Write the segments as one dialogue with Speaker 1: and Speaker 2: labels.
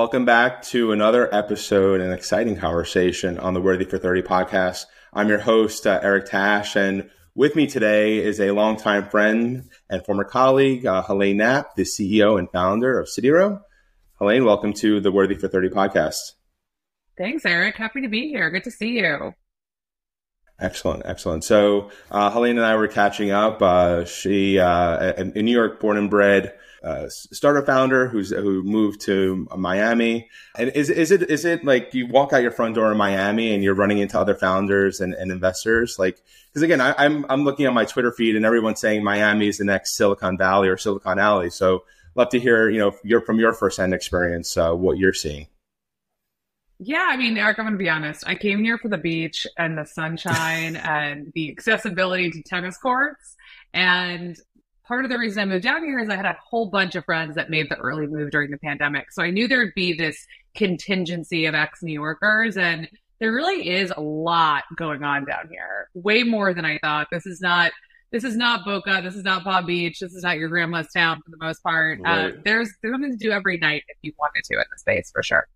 Speaker 1: welcome back to another episode, an exciting conversation on the Worthy for 30 podcast. I'm your host, uh, Eric Tash, and with me today is a longtime friend and former colleague, uh, Helaine Knapp, the CEO and founder of CityRow. Helaine, welcome to the Worthy for 30 podcast.
Speaker 2: Thanks, Eric. Happy to be here. Good to see you.
Speaker 1: Excellent, excellent. So, uh, Helaine and I were catching up. Uh, she, uh, a, a New York born and bred uh, startup founder who's who moved to Miami. And is is it is it like you walk out your front door in Miami and you're running into other founders and, and investors? Like, because again, I, I'm I'm looking at my Twitter feed and everyone's saying Miami is the next Silicon Valley or Silicon Alley. So, love to hear you know you're from your first hand experience uh, what you're seeing.
Speaker 2: Yeah, I mean, Eric, I'm going to be honest. I came here for the beach and the sunshine and the accessibility to tennis courts. And part of the reason I moved down here is I had a whole bunch of friends that made the early move during the pandemic. So I knew there'd be this contingency of ex New Yorkers. And there really is a lot going on down here, way more than I thought. This is not. This is not Boca. This is not Palm Beach. This is not your grandma's town for the most part. Uh, right. Uh, there's there's something to do every night if you wanted to in the space for sure.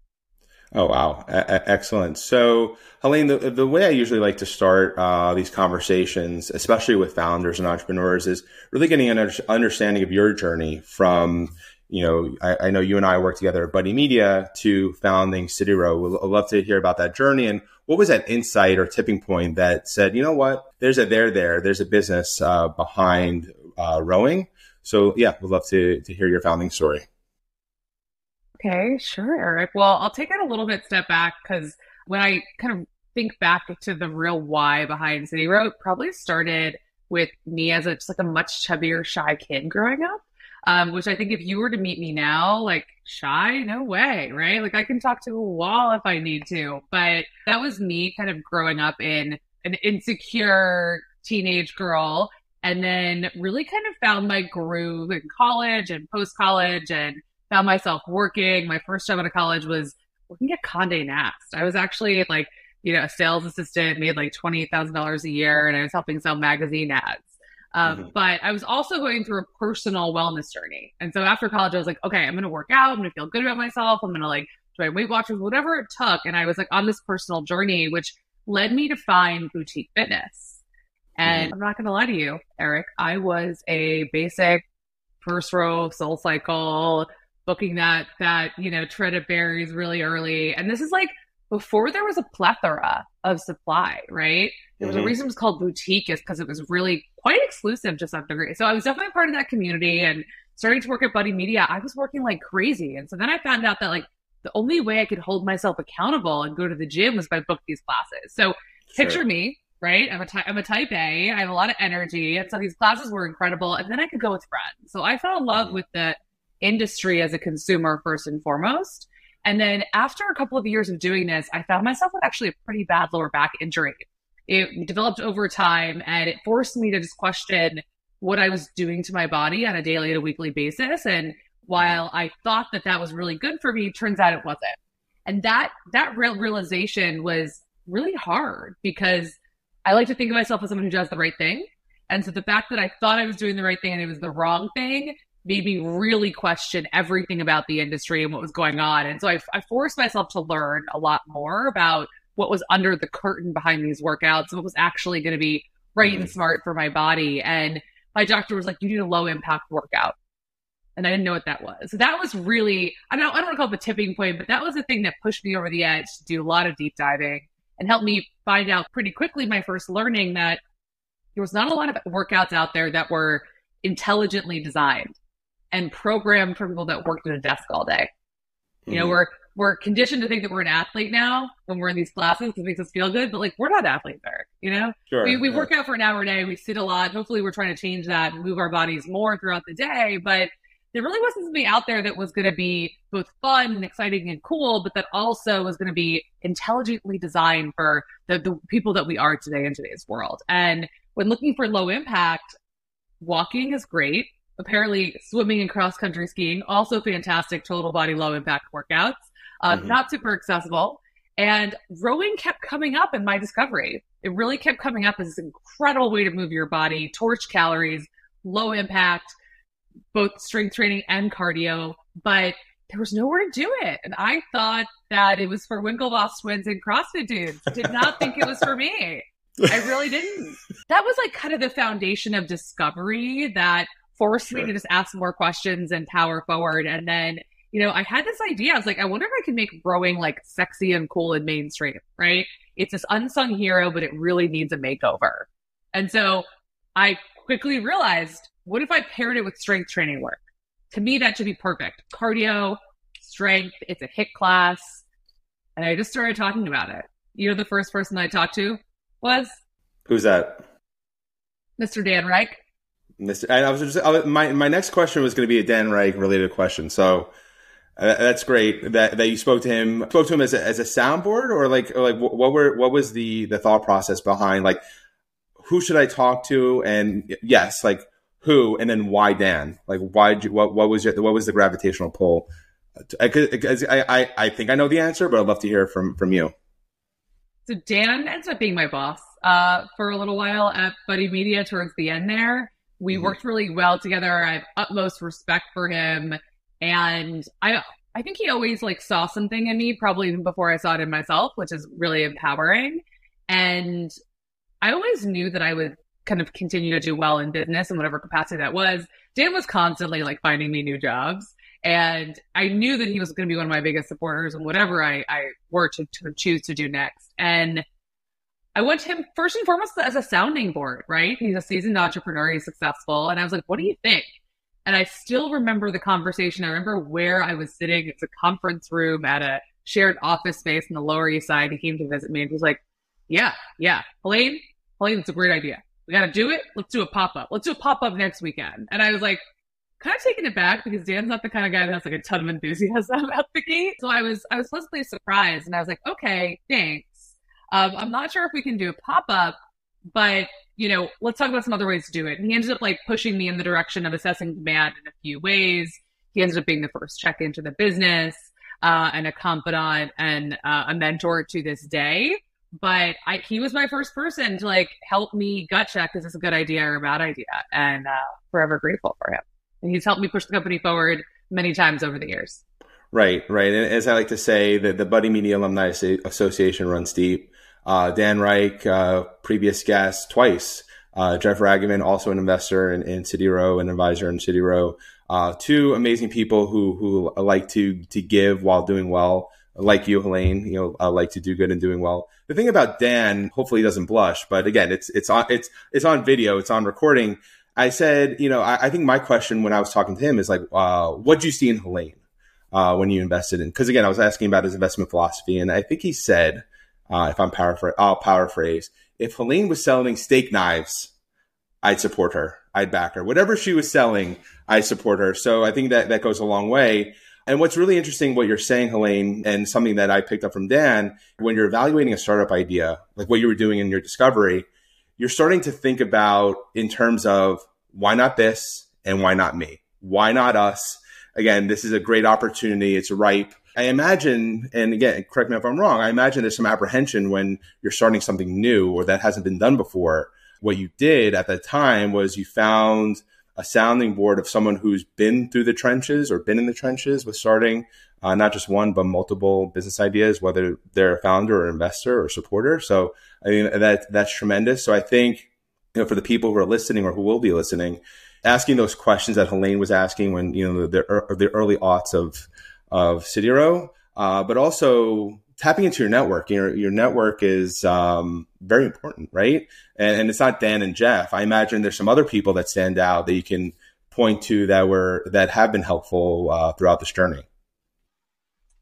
Speaker 1: Oh wow, excellent. So, Helaine, the, the way I usually like to start uh, these conversations, especially with founders and entrepreneurs, is really getting an understanding of your journey from, you know, I, I know you and I work together at Buddy Media to founding CityRow. I'd love to hear about that journey and what was that insight or tipping point that said, you know what, there's a there there, there's a business uh, behind uh, rowing. So, yeah, we'd love to to hear your founding story.
Speaker 2: Okay, sure, Eric. Well, I'll take it a little bit step back because when I kind of think back to the real why behind City it probably started with me as a, just like a much chubbier, shy kid growing up. Um, which I think if you were to meet me now, like shy, no way, right? Like I can talk to a wall if I need to. But that was me kind of growing up in an insecure teenage girl and then really kind of found my groove in college and post college and found myself working. My first job out of college was working at Condé Nast. I was actually like, you know, a sales assistant, made like $28,000 a year, and I was helping sell magazine ads. Um, mm-hmm. But I was also going through a personal wellness journey. And so after college, I was like, okay, I'm going to work out. I'm going to feel good about myself. I'm going to like try Weight Watchers, whatever it took. And I was like on this personal journey, which led me to find boutique fitness. And mm-hmm. I'm not going to lie to you, Eric, I was a basic first row SoulCycle booking that that you know treaded Barry's really early and this is like before there was a plethora of supply right there was mm-hmm. a reason it was called boutique is because it was really quite exclusive to some degree so i was definitely part of that community and starting to work at buddy media i was working like crazy and so then i found out that like the only way i could hold myself accountable and go to the gym was by book these classes so sure. picture me right? I'm a, ty- I'm a type A. I have a lot of energy. And so these classes were incredible. And then I could go with friends. So I fell in love mm-hmm. with the industry as a consumer first and foremost. And then after a couple of years of doing this, I found myself with actually a pretty bad lower back injury. It developed over time and it forced me to just question what I was doing to my body on a daily and a weekly basis. And while I thought that that was really good for me, turns out it wasn't. And that, that real realization was really hard because I like to think of myself as someone who does the right thing. And so the fact that I thought I was doing the right thing and it was the wrong thing made me really question everything about the industry and what was going on. And so I, I forced myself to learn a lot more about what was under the curtain behind these workouts and what was actually going to be right mm-hmm. and smart for my body. And my doctor was like, you need a low impact workout. And I didn't know what that was. So that was really, I don't, I don't want to call it the tipping point, but that was the thing that pushed me over the edge to do a lot of deep diving and helped me find out pretty quickly my first learning that there was not a lot of workouts out there that were intelligently designed and programmed for people that worked at a desk all day. You mm-hmm. know, we're we're conditioned to think that we're an athlete now when we're in these classes it makes us feel good, but like we're not athletes there, you know? Sure, we we yeah. work out for an hour a day, we sit a lot. Hopefully we're trying to change that and move our bodies more throughout the day. But there really wasn't something out there that was gonna be both fun and exciting and cool, but that also was gonna be intelligently designed for the, the people that we are today in today's world. And when looking for low impact, walking is great apparently swimming and cross country skiing, also fantastic total body low impact workouts, uh, mm-hmm. not super accessible. And rowing kept coming up in my discovery. It really kept coming up as this incredible way to move your body, torch calories, low impact, both strength training and cardio, but there was nowhere to do it. And I thought that it was for Winklevoss twins and CrossFit dudes. Did not think it was for me. I really didn't. That was like kind of the foundation of discovery that forced sure. me to just ask more questions and power forward. And then, you know, I had this idea. I was like, I wonder if I can make rowing like sexy and cool and mainstream, right? It's this unsung hero, but it really needs a makeover. And so I quickly realized, what if I paired it with strength training work? To me, that should be perfect. Cardio, strength, it's a HIIT class. And I just started talking about it. You're the first person I talked to was?
Speaker 1: Who's that?
Speaker 2: Mr. Dan Reich.
Speaker 1: Mr. I was just I, my my next question was going to be a Dan Reich related question. So uh, that's great that that you spoke to him. Spoke to him as a, as a soundboard, or like or like what were what was the the thought process behind like who should I talk to? And yes, like who, and then why Dan? Like why? What what was your what was the gravitational pull? I, I I think I know the answer, but I'd love to hear from from you.
Speaker 2: So Dan ends up being my boss uh, for a little while at Buddy Media towards the end there. We mm-hmm. worked really well together. I have utmost respect for him. And I I think he always like saw something in me, probably even before I saw it in myself, which is really empowering. And I always knew that I would kind of continue to do well in business in whatever capacity that was. Dan was constantly like finding me new jobs. And I knew that he was going to be one of my biggest supporters and whatever I, I were to, to choose to do next. And I went to him first and foremost as a sounding board, right? He's a seasoned entrepreneur, he's successful. And I was like, what do you think? And I still remember the conversation. I remember where I was sitting. It's a conference room at a shared office space in the Lower East Side. He came to visit me and he was like, yeah, yeah, Helaine, Helaine, it's a great idea. We got to do it. Let's do a pop up. Let's do a pop up next weekend. And I was like, kind of taken it back because Dan's not the kind of guy that has like a ton of enthusiasm out the gate. So I was I was pleasantly surprised, and I was like, okay, thanks. Um, I'm not sure if we can do a pop up, but you know, let's talk about some other ways to do it. And he ended up like pushing me in the direction of assessing demand in a few ways. He ended up being the first check into the business uh, and a confidant and uh, a mentor to this day. But I, he was my first person to like help me gut check is this a good idea or a bad idea, and uh, forever grateful for him and he's helped me push the company forward many times over the years.
Speaker 1: Right, right. And as I like to say, the, the Buddy Media Alumni Association runs deep. Uh, Dan Reich, uh, previous guest twice. Uh, Jeff Ragovin, also an investor in, in City Row, an advisor in City Row. Uh, two amazing people who who like to to give while doing well, like you, Helaine. You know, uh, like to do good and doing well. The thing about Dan, hopefully he doesn't blush, but again, it's it's on it's it's on video, it's on recording. I said, you know, I, I, think my question when I was talking to him is like, uh, what did you see in Helaine uh, when you invested in? Because again, I was asking about his investment philosophy, and I think he said, uh, if I'm paraphrase, I'll paraphrase, if Helaine was selling steak knives, I'd support her. I'd back her. Whatever she was selling, I support her. So I think that that goes a long way. And what's really interesting, what you're saying, Helaine, and something that I picked up from Dan, when you're evaluating a startup idea, like what you were doing in your discovery, you're starting to think about in terms of why not this and why not me? Why not us? Again, this is a great opportunity. It's ripe. I imagine, and again, correct me if I'm wrong, I imagine there's some apprehension when you're starting something new or that hasn't been done before. What you did at that time was you found a sounding board of someone who's been through the trenches or been in the trenches with starting uh, not just one but multiple business ideas, whether they're a founder or investor or supporter. So I mean that that's tremendous. So I think you know for the people who are listening or who will be listening, asking those questions that Helaine was asking when you know the the, early aughts of of Row, uh, but also tapping into your network. Your your network is um, very important, right? And, and, it's not Dan and Jeff. I imagine there's some other people that stand out that you can point to that were that have been helpful uh, throughout this journey.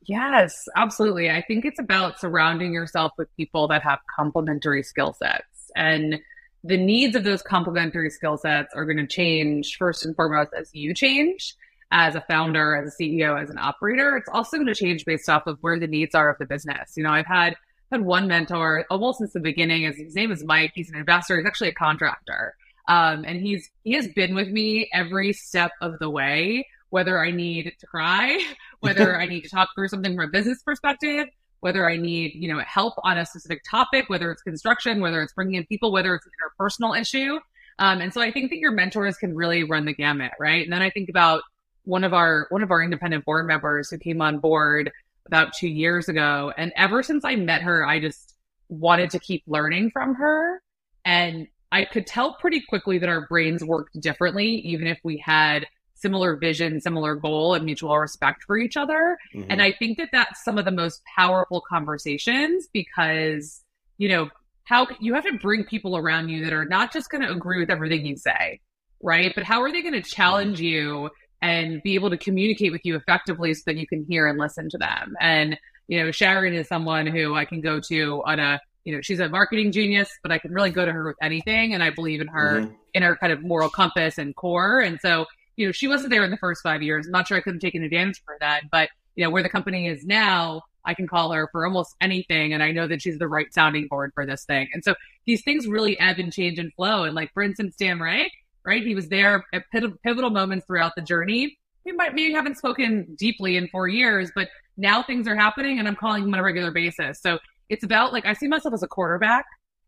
Speaker 2: Yes, absolutely. I think it's about surrounding yourself with people that have complementary skill sets. And the needs of those complementary skill sets are going to change first and foremost as you change as a founder, as a CEO, as an operator. It's also going to change based off of where the needs are of the business. You know, I've had had one mentor almost since the beginning. His, his name is Mike. He's an investor. He's actually a contractor. Um, and he's he has been with me every step of the way whether I need to cry, whether I need to talk through something from a business perspective, whether I need, you know, help on a specific topic, whether it's construction, whether it's bringing in people, whether it's an interpersonal issue. Um, and so I think that your mentors can really run the gamut, right? And then I think about one of our one of our independent board members who came on board about two years ago. And ever since I met her, I just wanted to keep learning from her. And I could tell pretty quickly that our brains worked differently, even if we had similar vision, similar goal, and mutual respect for each other. Mm-hmm. And I think that that's some of the most powerful conversations because, you know, how you have to bring people around you that are not just going to agree with everything you say, right? But how are they going to challenge you and be able to communicate with you effectively so that you can hear and listen to them? And, you know, Sharon is someone who I can go to on a, you know, she's a marketing genius, but I can really go to her with anything. And I believe in her, mm-hmm. in her kind of moral compass and core. And so, you know, she wasn't there in the first five years. I'm not sure I could have taken advantage of her then, but, you know, where the company is now, I can call her for almost anything. And I know that she's the right sounding board for this thing. And so these things really ebb and change and flow. And like, for instance, Dan Reich, right? He was there at pivotal moments throughout the journey. We might maybe haven't spoken deeply in four years, but now things are happening and I'm calling him on a regular basis. So it's about like, I see myself as a quarterback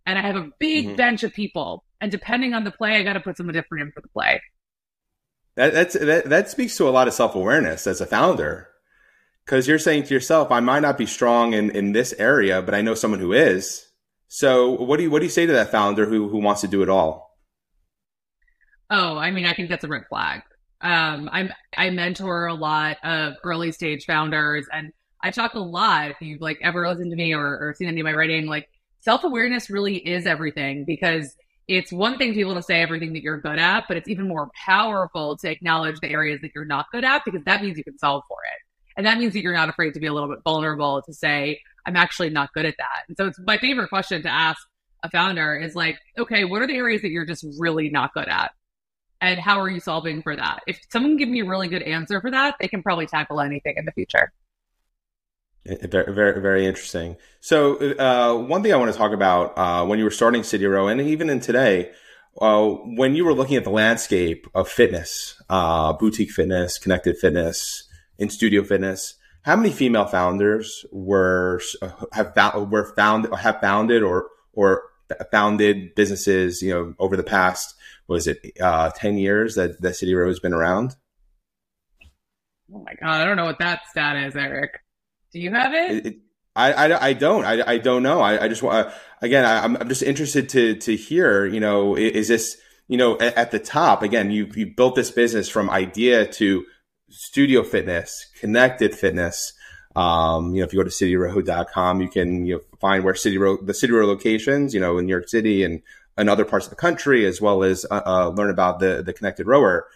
Speaker 2: and I have a big mm-hmm. bench of people. And depending on the play, I got to put someone different in for the play.
Speaker 1: That, that's, that, that speaks to a lot of self awareness as a founder because you're saying to yourself, I might not be strong in, in this area, but I know someone who is. So what do you what do you say to that founder who who wants to do it all?
Speaker 2: Oh, I mean, I think that's a red flag. Um, I'm I mentor a lot of early stage founders, and I talk a lot. If you've like ever listened to me or, or seen any of my writing, like self awareness really is everything because it's one thing to be able to say everything that you're good at, but it's even more powerful to acknowledge the areas that you're not good at because that means you can solve for it. And that means that you're not afraid to be a little bit vulnerable to say, I'm actually not good at that. And so it's my favorite question to ask a founder is like, okay, what are the areas that you're just really not good at? And how are you solving for that? If someone can give me a really good answer for that, they can probably tackle anything in the future.
Speaker 1: Very, very, very interesting. So, uh, one thing I want to talk about uh, when you were starting City Row, and even in today, uh, when you were looking at the landscape of fitness, uh, boutique fitness, connected fitness, in studio fitness. How many female founders were have found, were found have founded or or founded businesses? You know, over the past was it uh, ten years that that City Row has been around?
Speaker 2: Oh my god, I don't know what that stat is, Eric. Do you have it? it, it
Speaker 1: I, I, I, don't. I, I don't know. I, I just want, uh, again, I, am I'm just interested to, to hear, you know, is, is this, you know, at, at, the top, again, you, you built this business from idea to studio fitness, connected fitness. Um, you know, if you go to cityrow.com, you can you know, find where City Row, the City Row locations, you know, in New York City and, and other parts of the country, as well as uh, uh, learn about the the connected rower.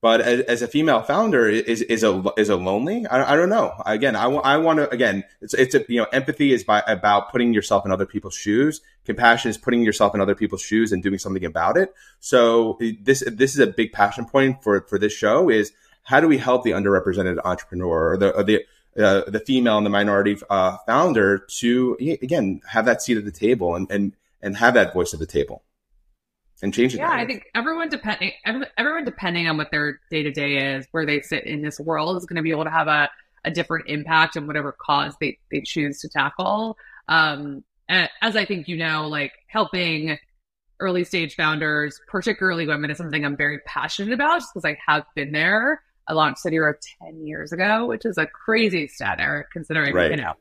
Speaker 1: But as, as, a female founder, is is a is a lonely? I, I don't know. Again, I, I want to again. It's it's a you know empathy is by about putting yourself in other people's shoes. Compassion is putting yourself in other people's shoes and doing something about it. So this this is a big passion point for for this show is how do we help the underrepresented entrepreneur or the, or the uh, the female and the minority uh, founder to again have that seat at the table and and and have that voice at the table and change it.
Speaker 2: Yeah, I think everyone depending everyone depending on what their day to day is, where they sit in this world, is going to be able to have a, a different impact on whatever cause they they choose to tackle. Um, as I think you know, like helping early stage founders, particularly women, is something I'm very passionate about, just because I have been there. I launched City Row 10 years ago, which is a crazy stat, Eric, considering, right. you know,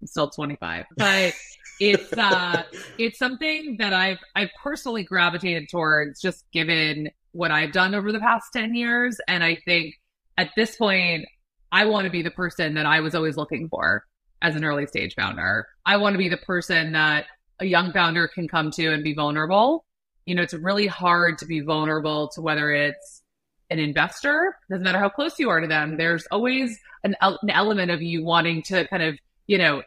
Speaker 2: I'm still 25. But it's uh it's something that I've I've personally gravitated towards just given what I've done over the past 10 years. And I think at this point, I want to be the person that I was always looking for as an early stage founder. I want to be the person that a young founder can come to and be vulnerable. You know, it's really hard to be vulnerable to whether it's an investor, doesn't matter how close you are to them, there's always an, an element of you wanting to kind of, you know,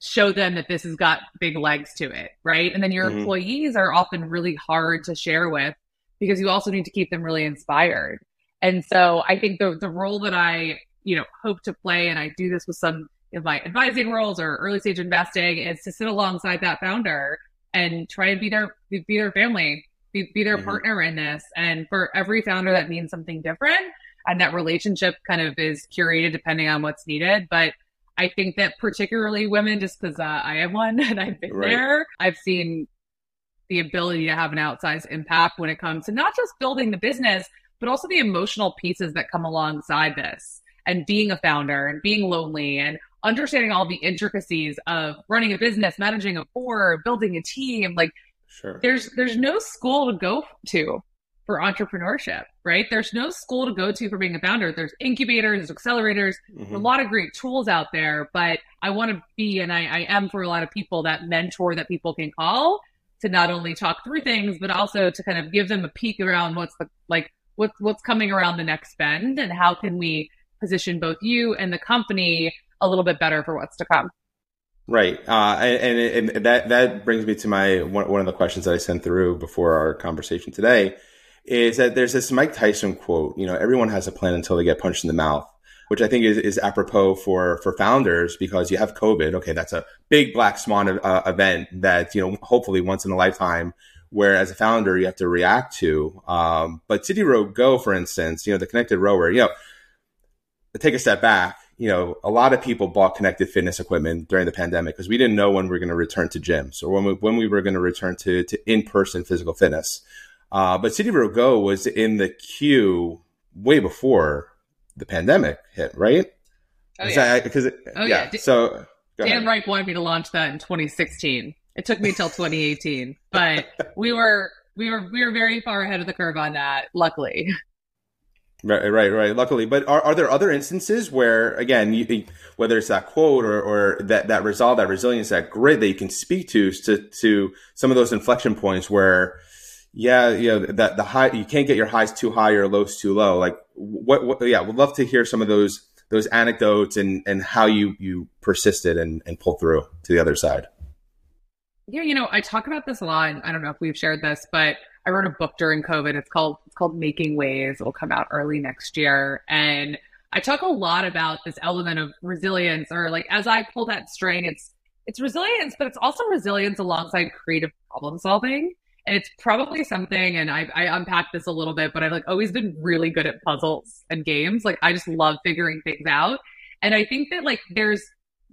Speaker 2: show them that this has got big legs to it, right? And then your mm-hmm. employees are often really hard to share with because you also need to keep them really inspired. And so I think the the role that I, you know, hope to play, and I do this with some of my advising roles or early stage investing, is to sit alongside that founder and try and be their be their family, be, be their mm-hmm. partner in this. And for every founder, that means something different. And that relationship kind of is curated depending on what's needed. But I think that particularly women, just because uh, I am one and I've been right. there, I've seen the ability to have an outsized impact when it comes to not just building the business, but also the emotional pieces that come alongside this and being a founder and being lonely and understanding all the intricacies of running a business, managing a board, building a team. Like sure. there's there's no school to go to for entrepreneurship, right? There's no school to go to for being a founder. There's incubators, there's accelerators, mm-hmm. a lot of great tools out there. But I want to be, and I, I am for a lot of people, that mentor that people can call to not only talk through things, but also to kind of give them a peek around what's the like what's what's coming around the next bend and how can we position both you and the company a little bit better for what's to come.
Speaker 1: Right, uh, and, and, that that brings me to my one, of the questions that I sent through before our conversation today is that there's this Mike Tyson quote. You know, everyone has a plan until they get punched in the mouth, which I think is, is apropos for for founders because you have COVID. Okay, that's a big black swan uh, event that you know hopefully once in a lifetime. Where as a founder you have to react to. Um, but City Row Go, for instance, you know the connected rower. You know, take a step back you know, a lot of people bought connected fitness equipment during the pandemic because we didn't know when we were going to return to gyms or when we, when we were going to return to, to in-person physical fitness. Uh, but City Row Go was in the queue way before the pandemic hit, right?
Speaker 2: Oh, yeah. Because
Speaker 1: oh, yeah. yeah. So
Speaker 2: Dan Reich wanted me to launch that in 2016. It took me until 2018, but we were we were we were very far ahead of the curve on that. Luckily.
Speaker 1: Right, right, right. Luckily, but are, are there other instances where, again, you, whether it's that quote or, or that, that resolve, that resilience, that grit that you can speak to, to, to some of those inflection points where, yeah, you know, that the high, you can't get your highs too high or lows too low. Like what, what yeah, would love to hear some of those, those anecdotes and, and how you, you persisted and, and pulled through to the other side.
Speaker 2: Yeah, you know, I talk about this a lot. and I don't know if we've shared this, but I wrote a book during COVID. It's called it's called Making Waves. It will come out early next year, and I talk a lot about this element of resilience, or like as I pull that string, it's it's resilience, but it's also resilience alongside creative problem solving. And it's probably something, and I, I unpacked this a little bit, but I've like always been really good at puzzles and games. Like I just love figuring things out. And I think that like there's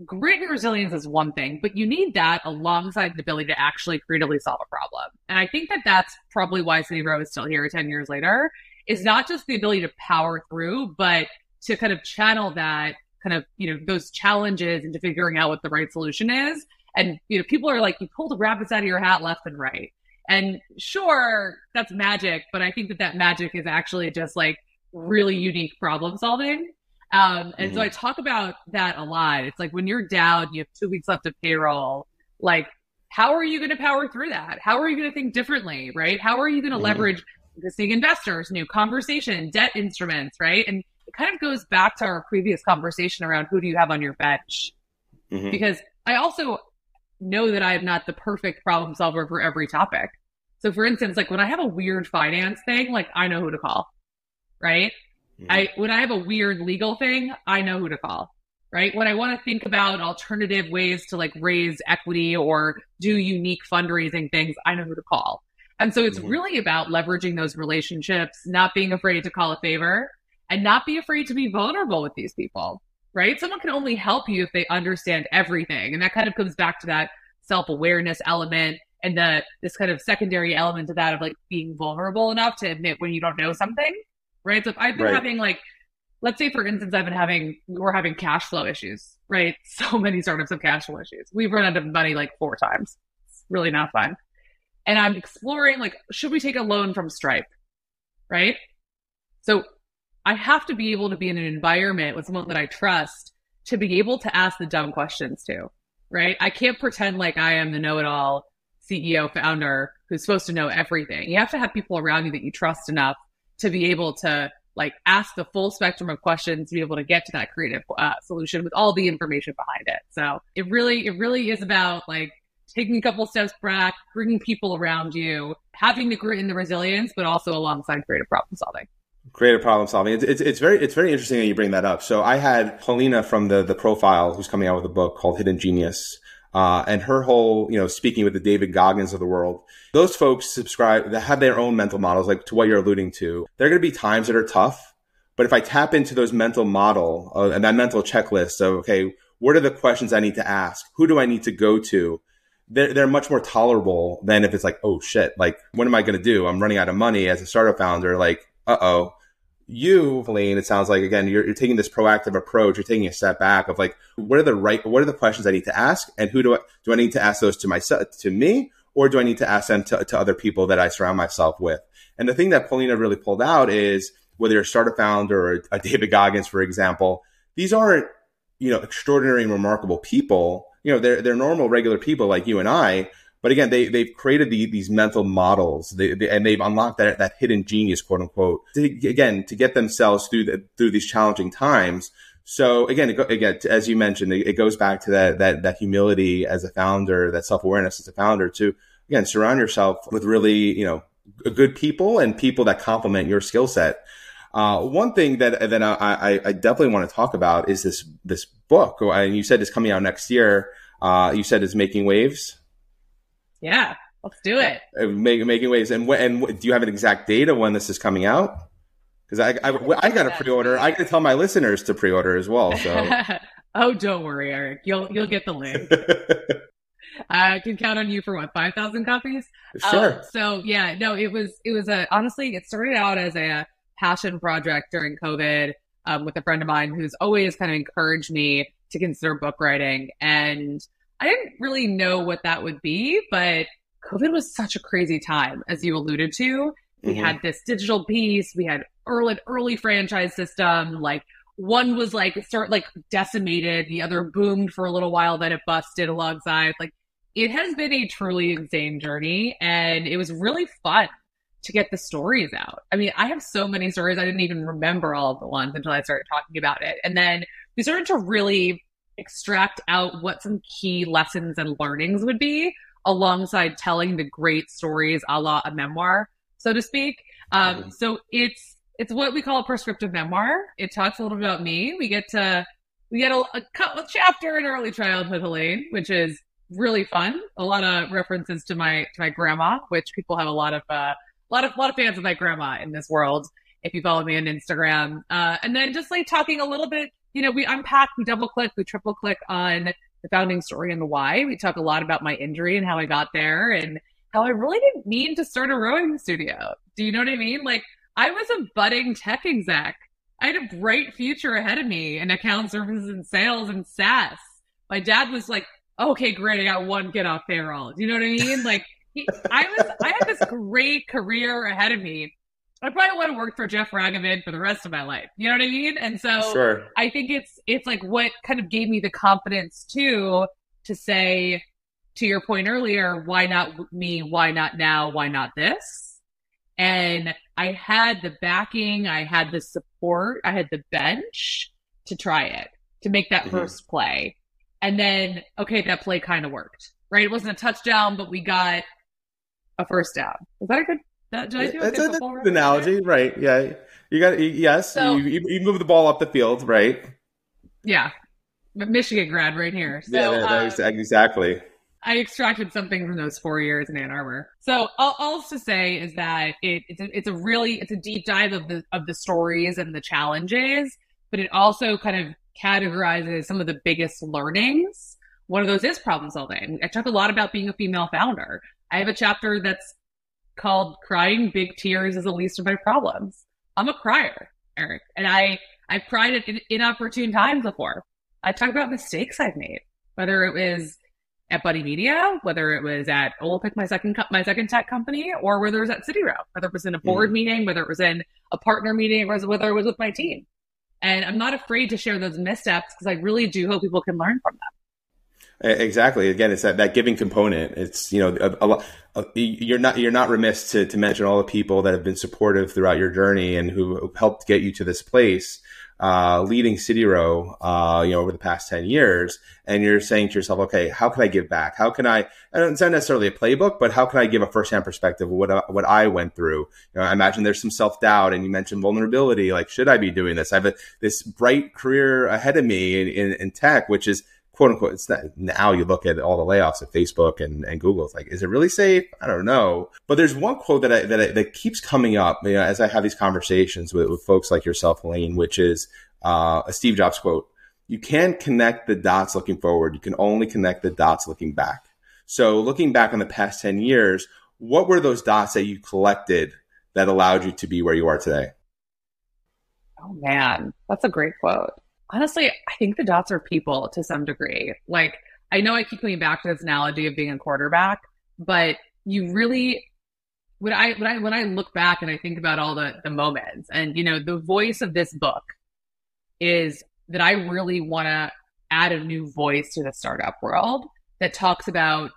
Speaker 2: grit and resilience is one thing, but you need that alongside the ability to actually creatively solve a problem. And I think that that's probably why City Row is still here 10 years later, is not just the ability to power through, but to kind of channel that kind of, you know, those challenges into figuring out what the right solution is. And, you know, people are like, you pull the rabbits out of your hat left and right. And sure, that's magic, but I think that that magic is actually just like really unique problem solving um, and mm-hmm. so I talk about that a lot. It's like when you're down, you have two weeks left of payroll. Like, how are you going to power through that? How are you going to think differently, right? How are you going to mm-hmm. leverage existing investors, new conversation, debt instruments, right? And it kind of goes back to our previous conversation around who do you have on your bench? Mm-hmm. Because I also know that I am not the perfect problem solver for every topic. So for instance, like when I have a weird finance thing, like I know who to call, right? I when I have a weird legal thing, I know who to call. Right? When I want to think about alternative ways to like raise equity or do unique fundraising things, I know who to call. And so it's mm-hmm. really about leveraging those relationships, not being afraid to call a favor and not be afraid to be vulnerable with these people. Right? Someone can only help you if they understand everything. And that kind of comes back to that self-awareness element and the this kind of secondary element to that of like being vulnerable enough to admit when you don't know something right? So if I've been right. having like, let's say for instance, I've been having, we're having cash flow issues, right? So many startups have cash flow issues. We've run out of money like four times. It's really not fun. And I'm exploring like, should we take a loan from Stripe? Right? So I have to be able to be in an environment with someone that I trust to be able to ask the dumb questions to, right? I can't pretend like I am the know-it-all CEO founder who's supposed to know everything. You have to have people around you that you trust enough to be able to like ask the full spectrum of questions to be able to get to that creative uh, solution with all the information behind it. So it really, it really is about like taking a couple steps back, bringing people around you, having the grit and the resilience, but also alongside creative problem solving.
Speaker 1: Creative problem solving. It's, it's, it's, very it's very interesting that you bring that up. So I had Polina from the the profile who's coming out with a book called Hidden Genius, uh, and her whole, you know, speaking with the David Goggins of the world, those folks subscribe that have their own mental models, like to what you're alluding to. There are going to be times that are tough, but if I tap into those mental model uh, and that mental checklist of, okay, what are the questions I need to ask? Who do I need to go to? They're, they're much more tolerable than if it's like, oh shit, like, what am I going to do? I'm running out of money as a startup founder. Like, uh oh, you, Helaine, it sounds like again you're, you're, taking this proactive approach. You're taking a step back of like, what are the right, what are the questions I need to ask, and who do I do I need to ask those to myself, to me, or do I need to ask them to, to other people that I surround myself with? And the thing that Polina really pulled out is whether you're a startup founder or a David Goggins, for example, these aren't you know extraordinary remarkable people. You know, they're they're normal, regular people like you and I but again, they they've created the, these mental models, they, they, and they've unlocked that that hidden genius, quote unquote, to, again to get themselves through the, through these challenging times. So again, again, as you mentioned, it, it, goes back to that that that humility as a founder, that self awareness as a founder. To again, surround yourself with really you know good people and people that complement your skill set. Uh, one thing that that I, I, definitely want to talk about is this this book. And you said it's coming out next year. Uh, you said it's making waves.
Speaker 2: Yeah, let's do it.
Speaker 1: Uh, make, making waves. And, and do you have an exact date of when this is coming out? Because I, I, I got to pre-order. I got to tell my listeners to pre-order as well. So.
Speaker 2: oh, don't worry, Eric. You'll you'll get the link. I can count on you for what five thousand copies.
Speaker 1: Sure. Um,
Speaker 2: so yeah, no, it was it was a honestly it started out as a passion project during COVID um, with a friend of mine who's always kind of encouraged me to consider book writing and I didn't really know what that would be, but COVID was such a crazy time, as you alluded to. We mm-hmm. had this digital piece, we had early early franchise system, like one was like start like decimated, the other boomed for a little while, then it busted alongside. Like it has been a truly insane journey and it was really fun to get the stories out. I mean, I have so many stories I didn't even remember all of the ones until I started talking about it. And then we started to really extract out what some key lessons and learnings would be alongside telling the great stories a la a memoir, so to speak. Um, mm-hmm. So it's it's what we call a prescriptive memoir. It talks a little bit about me. We get to we get a, a, a chapter in early childhood, Helaine, which is really fun. A lot of references to my to my grandma, which people have a lot of uh, a lot of a lot of fans of my grandma in this world. If you follow me on Instagram, uh, and then just like talking a little bit you know, we unpack, we double click, we triple click on the founding story and the why. We talk a lot about my injury and how I got there and how I really didn't mean to start a rowing studio. Do you know what I mean? Like, I was a budding tech exec. I had a bright future ahead of me in account services and sales and SaaS. My dad was like, okay, great. I got one get off payroll. Do you know what I mean? Like, he, I was, I had this great career ahead of me. I probably want to work for Jeff Ragovin for the rest of my life. You know what I mean? And so
Speaker 1: sure.
Speaker 2: I think it's it's like what kind of gave me the confidence too to say to your point earlier, why not me? Why not now? Why not this? And I had the backing, I had the support, I had the bench to try it, to make that mm-hmm. first play. And then, okay, that play kind of worked, right? It wasn't a touchdown, but we got a first down. Was that a good that, did I do That's a, good
Speaker 1: analogy, right? Yeah, you got yes. So, you, you move the ball up the field, right?
Speaker 2: Yeah, Michigan grad right here. So,
Speaker 1: yeah, that, uh, exactly.
Speaker 2: I extracted something from those four years in Ann Arbor. So all, all to say is that it, it's, a, it's a really it's a deep dive of the of the stories and the challenges, but it also kind of categorizes some of the biggest learnings. One of those is problem solving. I talk a lot about being a female founder. I have a chapter that's called Crying Big Tears is the Least of My Problems. I'm a crier, Eric, and I, I've cried at inopportune times before. I talk about mistakes I've made, whether it was at Buddy Media, whether it was at Olapic, my second co- my second tech company, or whether it was at City Row, whether it was in a board mm. meeting, whether it was in a partner meeting, or whether it was with my team. And I'm not afraid to share those missteps because I really do hope people can learn from them.
Speaker 1: Exactly. Again, it's that, that giving component. It's you know a, a, a, you're not you're not remiss to, to mention all the people that have been supportive throughout your journey and who helped get you to this place, uh, leading City Row, uh, you know, over the past ten years. And you're saying to yourself, okay, how can I give back? How can I? And it's not necessarily a playbook, but how can I give a firsthand perspective of what uh, what I went through? You know, I imagine there's some self doubt, and you mentioned vulnerability. Like, should I be doing this? I have a, this bright career ahead of me in, in, in tech, which is quote unquote, it's not, now you look at all the layoffs at Facebook and, and Google. It's like, is it really safe? I don't know. But there's one quote that I, that, I, that keeps coming up you know, as I have these conversations with, with folks like yourself, Helaine, which is uh, a Steve Jobs quote. You can't connect the dots looking forward. You can only connect the dots looking back. So looking back on the past 10 years, what were those dots that you collected that allowed you to be where you are today?
Speaker 2: Oh man, that's a great quote. Honestly, I think the dots are people to some degree. Like, I know I keep coming back to this analogy of being a quarterback, but you really when I when I when I look back and I think about all the the moments and you know the voice of this book is that I really want to add a new voice to the startup world that talks about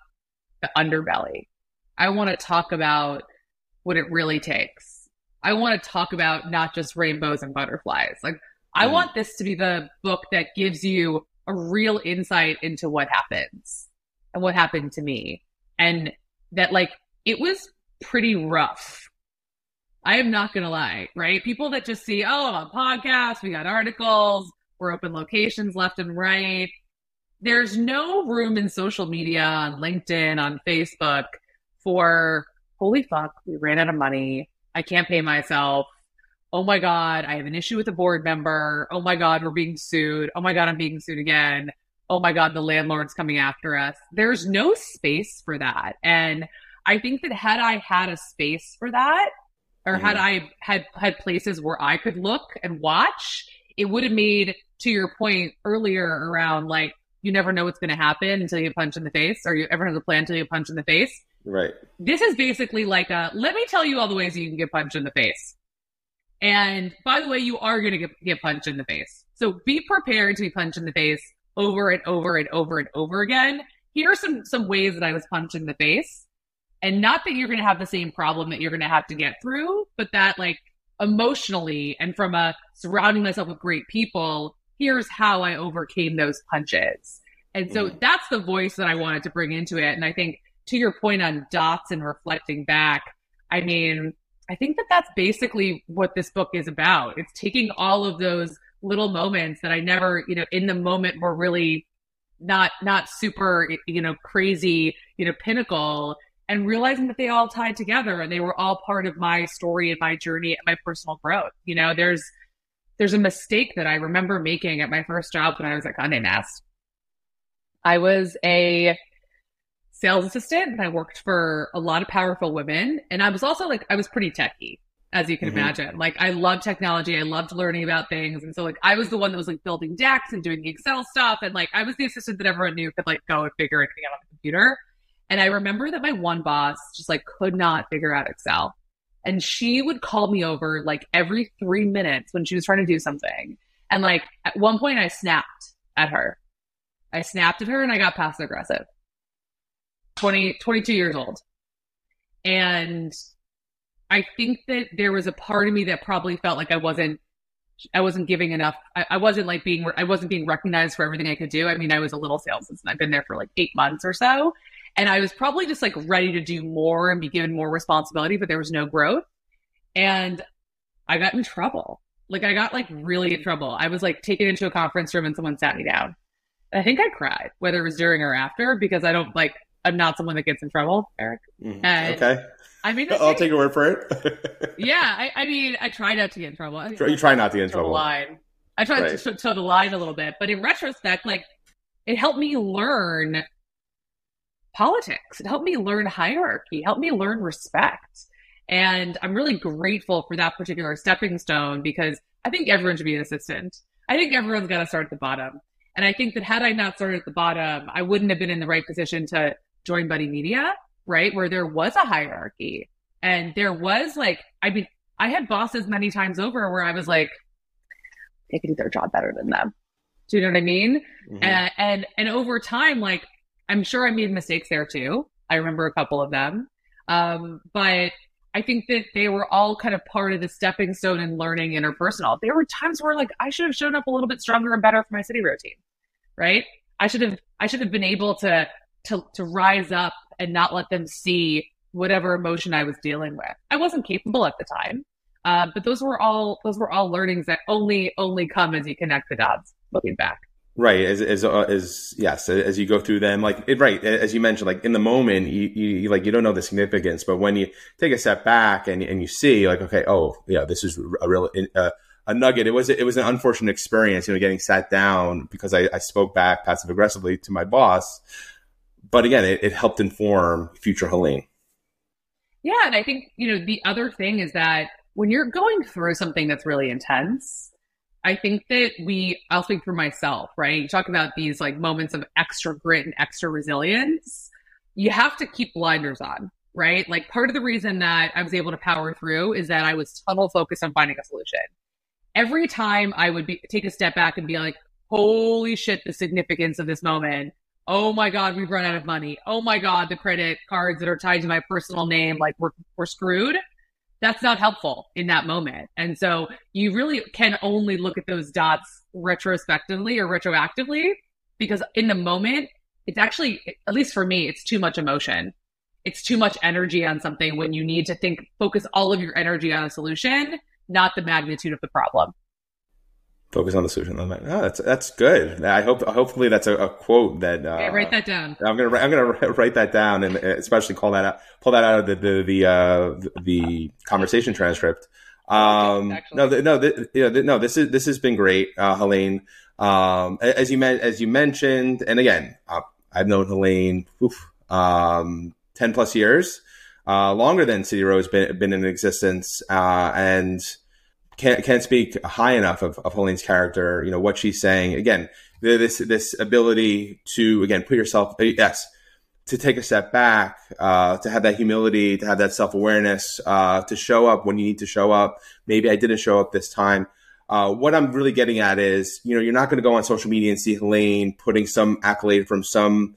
Speaker 2: the underbelly. I want to talk about what it really takes. I want to talk about not just rainbows and butterflies. Like I mm. want this to be the book that gives you a real insight into what happens and what happened to me. And that like it was pretty rough. I am not going to lie, right? People that just see, oh, I'm on podcasts, we got articles, we're open locations left and right. There's no room in social media, on LinkedIn, on Facebook for, holy fuck, we ran out of money. I can't pay myself. Oh my God, I have an issue with a board member. Oh my God, we're being sued. Oh my God, I'm being sued again. Oh my God, the landlord's coming after us. There's no space for that. And I think that had I had a space for that, or mm-hmm. had I had had places where I could look and watch, it would have made to your point earlier around like you never know what's going to happen until you punch in the face, or you ever have a plan until you punch in the face.
Speaker 1: Right.
Speaker 2: This is basically like a let me tell you all the ways you can get punched in the face. And by the way, you are going to get, get punched in the face. So be prepared to be punched in the face over and over and over and over again. Here are some some ways that I was punched in the face and not that you're going to have the same problem that you're going to have to get through, but that like emotionally and from a surrounding myself with great people, here's how I overcame those punches. And so mm. that's the voice that I wanted to bring into it. And I think to your point on dots and reflecting back, I mean, I think that that's basically what this book is about. It's taking all of those little moments that I never, you know, in the moment were really not not super, you know, crazy, you know, pinnacle and realizing that they all tied together and they were all part of my story and my journey and my personal growth. You know, there's there's a mistake that I remember making at my first job when I was at Condé Nast. I was a sales assistant and I worked for a lot of powerful women. And I was also like, I was pretty techy, as you can mm-hmm. imagine. Like, I loved technology. I loved learning about things. And so, like, I was the one that was like building decks and doing the Excel stuff. And like, I was the assistant that everyone knew could like go and figure anything out on the computer. And I remember that my one boss just like could not figure out Excel. And she would call me over like every three minutes when she was trying to do something. And like at one point I snapped at her. I snapped at her and I got passive aggressive. 20, 22 years old. And I think that there was a part of me that probably felt like I wasn't I wasn't giving enough. I, I, wasn't like being, I wasn't being recognized for everything I could do. I mean, I was a little sales and I've been there for like eight months or so. And I was probably just like ready to do more and be given more responsibility, but there was no growth. And I got in trouble. Like I got like really in trouble. I was like taken into a conference room and someone sat me down. I think I cried, whether it was during or after, because I don't like, I'm not someone that gets in trouble, Eric.
Speaker 1: Mm-hmm. okay.
Speaker 2: I mean,
Speaker 1: I'll take your word for it.
Speaker 2: yeah. I, I, mean, I try not to get in trouble. I
Speaker 1: mean, you try not to get in trouble.
Speaker 2: Line. I try right. to toe the line a little bit, but in retrospect, like it helped me learn politics. It helped me learn hierarchy, helped me learn respect. And I'm really grateful for that particular stepping stone because I think everyone should be an assistant. I think everyone's got to start at the bottom. And I think that had I not started at the bottom, I wouldn't have been in the right position to join Buddy Media, right? Where there was a hierarchy and there was like, I mean, I had bosses many times over where I was like, they could do their job better than them. Do you know what I mean? Mm-hmm. And, and, and over time, like I'm sure I made mistakes there too. I remember a couple of them. Um, but I think that they were all kind of part of the stepping stone in learning interpersonal. There were times where like I should have shown up a little bit stronger and better for my city team, right? I should have I should have been able to to to rise up and not let them see whatever emotion I was dealing with. I wasn't capable at the time, uh, but those were all those were all learnings that only only come as you connect the dots. Looking back.
Speaker 1: Right, as as uh, as yes, as you go through them, like it, right, as you mentioned, like in the moment, you, you like you don't know the significance, but when you take a step back and and you see, like, okay, oh yeah, this is a real uh, a nugget. It was it was an unfortunate experience, you know, getting sat down because I, I spoke back passive aggressively to my boss, but again, it, it helped inform future Helaine.
Speaker 2: Yeah, and I think you know the other thing is that when you're going through something that's really intense, I think that we, I'll speak for myself, right? You talk about these like moments of extra grit and extra resilience. You have to keep blinders on, right? Like part of the reason that I was able to power through is that I was tunnel focused on finding a solution. Every time I would be, take a step back and be like, holy shit, the significance of this moment. Oh my God, we've run out of money. Oh my God, the credit cards that are tied to my personal name, like we're, we're screwed that's not helpful in that moment. And so you really can only look at those dots retrospectively or retroactively because in the moment, it's actually, at least for me, it's too much emotion. It's too much energy on something when you need to think, focus all of your energy on a solution, not the magnitude of the problem
Speaker 1: focus on the solution. I'm like, oh, that's that's good. I hope hopefully that's a, a quote that uh,
Speaker 2: okay, write that down.
Speaker 1: I'm gonna I'm gonna write that down and especially call that out, pull that out of the the the, uh, the conversation transcript. Um, no, the, no, the, you know, no. This is this has been great, uh, Helaine. Um, as you met, as you mentioned, and again, uh, I've known Helaine oof, um, ten plus years, uh, longer than City Row has been been in existence, uh, and can't can't speak high enough of, of Helaine's character. You know what she's saying. Again, this this ability to again put yourself uh, yes to take a step back, uh, to have that humility, to have that self awareness, uh, to show up when you need to show up. Maybe I didn't show up this time. Uh, what I'm really getting at is, you know, you're not going to go on social media and see Helaine putting some accolade from some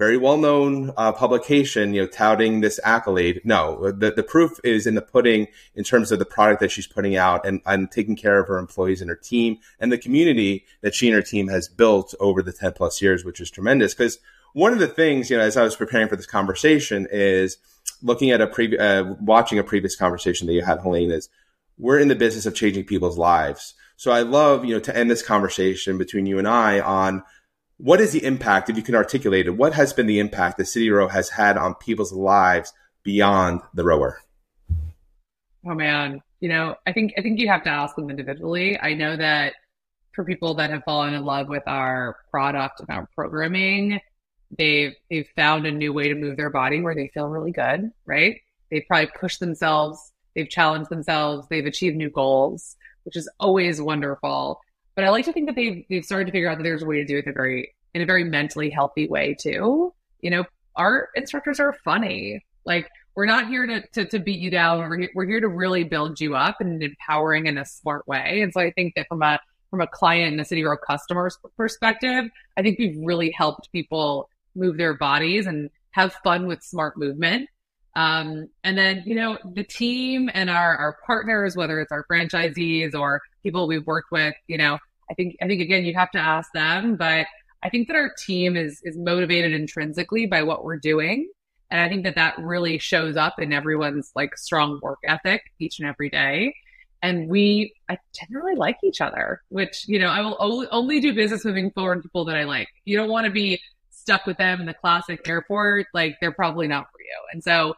Speaker 1: very well known uh, publication, you know, touting this accolade. No, the, the proof is in the pudding in terms of the product that she's putting out and, and taking care of her employees and her team and the community that she and her team has built over the 10 plus years, which is tremendous. Because one of the things, you know, as I was preparing for this conversation is looking at a previous, uh, watching a previous conversation that you had, Helaine, is we're in the business of changing people's lives. So I love, you know, to end this conversation between you and I on what is the impact, if you can articulate it, what has been the impact that City Row has had on people's lives beyond the rower?
Speaker 2: Oh man, you know, I think I think you have to ask them individually. I know that for people that have fallen in love with our product and our programming, they've they've found a new way to move their body where they feel really good, right? They've probably pushed themselves, they've challenged themselves, they've achieved new goals, which is always wonderful. But I like to think that they've they've started to figure out that there's a way to do it in a very in a very mentally healthy way too. You know, our instructors are funny. Like we're not here to to, to beat you down. We're we're here to really build you up and empowering in a smart way. And so I think that from a from a client and a City Row customer's perspective, I think we've really helped people move their bodies and have fun with smart movement. Um, and then, you know, the team and our, our partners, whether it's our franchisees or people we've worked with, you know, I think I think again you have to ask them, but I think that our team is is motivated intrinsically by what we're doing, and I think that that really shows up in everyone's like strong work ethic each and every day. And we I generally like each other, which you know I will only, only do business moving forward with people that I like. You don't want to be stuck with them in the classic airport, like they're probably not for you. And so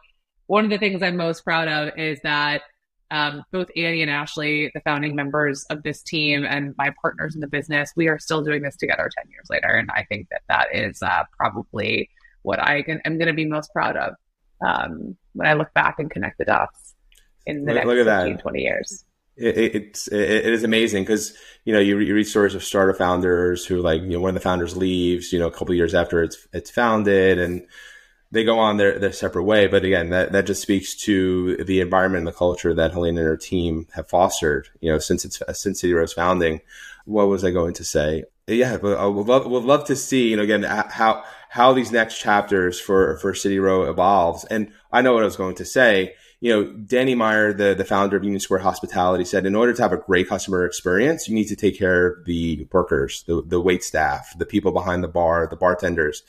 Speaker 2: one of the things I'm most proud of is that um, both Annie and Ashley, the founding members of this team and my partners in the business, we are still doing this together 10 years later. And I think that that is uh, probably what I can, am going to be most proud of um, when I look back and connect the dots in the look, next look 15, 20 years.
Speaker 1: It, it's it, it is amazing because you know you, you read stories of startup founders who like you know one of the founders leaves you know a couple years after it's it's founded and they go on their, their separate way. But again, that, that just speaks to the environment and the culture that Helaine and her team have fostered, you know, since it's since City Row's founding. What was I going to say? Yeah, but I would love, would love to see, you know, again, how, how these next chapters for, for City Row evolves. And I know what I was going to say. You know, Danny Meyer, the, the founder of Union Square Hospitality said, in order to have a great customer experience, you need to take care of the workers, the, the wait staff, the people behind the bar, the bartenders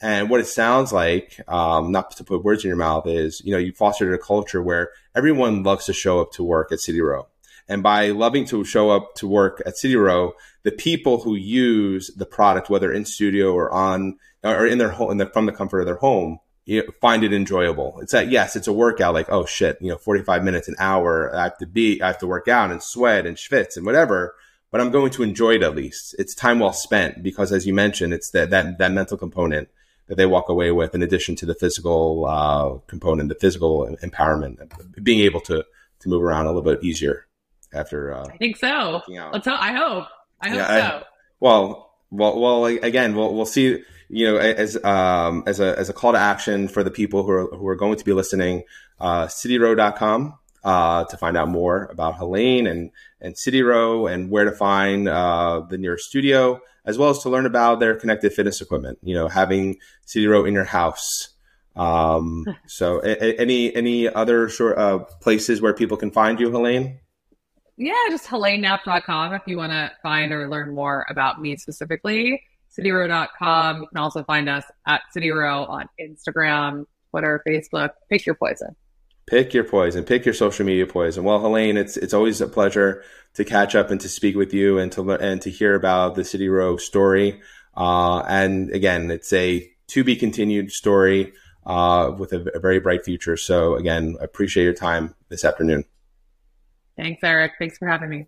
Speaker 1: and what it sounds like, um, not to put words in your mouth, is you know you fostered a culture where everyone loves to show up to work at City Row, and by loving to show up to work at City Row, the people who use the product, whether in studio or on or in their home, in the, from the comfort of their home, you know, find it enjoyable. It's that yes, it's a workout. Like oh shit, you know, forty five minutes, an hour. I have to be, I have to work out and sweat and schwitz and whatever. But I'm going to enjoy it at least. It's time well spent because, as you mentioned, it's that that that mental component that they walk away with in addition to the physical uh, component, the physical empowerment, being able to to move around a little bit easier after.
Speaker 2: Uh, I think so. Let's hope. I hope. I hope yeah, so. I,
Speaker 1: well, well, well. Again, we'll we'll see. You know, as um, as a as a call to action for the people who are who are going to be listening, uh, cityrow.com uh, to find out more about Helaine and and City Row and where to find uh, the nearest studio, as well as to learn about their connected fitness equipment. You know, having City Row in your house. Um, so, a, a, any any other short uh, places where people can find you, Helaine?
Speaker 2: Yeah, just helaineknapp.com if you want to find or learn more about me specifically. CityRow.com. You can also find us at CityRow on Instagram, Twitter, Facebook. Pick your poison.
Speaker 1: Pick your poison. Pick your social media poison. Well, Helaine, it's it's always a pleasure to catch up and to speak with you and to and to hear about the City Row story. Uh, and again, it's a to be continued story uh, with a, a very bright future. So again, appreciate your time this afternoon.
Speaker 2: Thanks, Eric. Thanks for having me.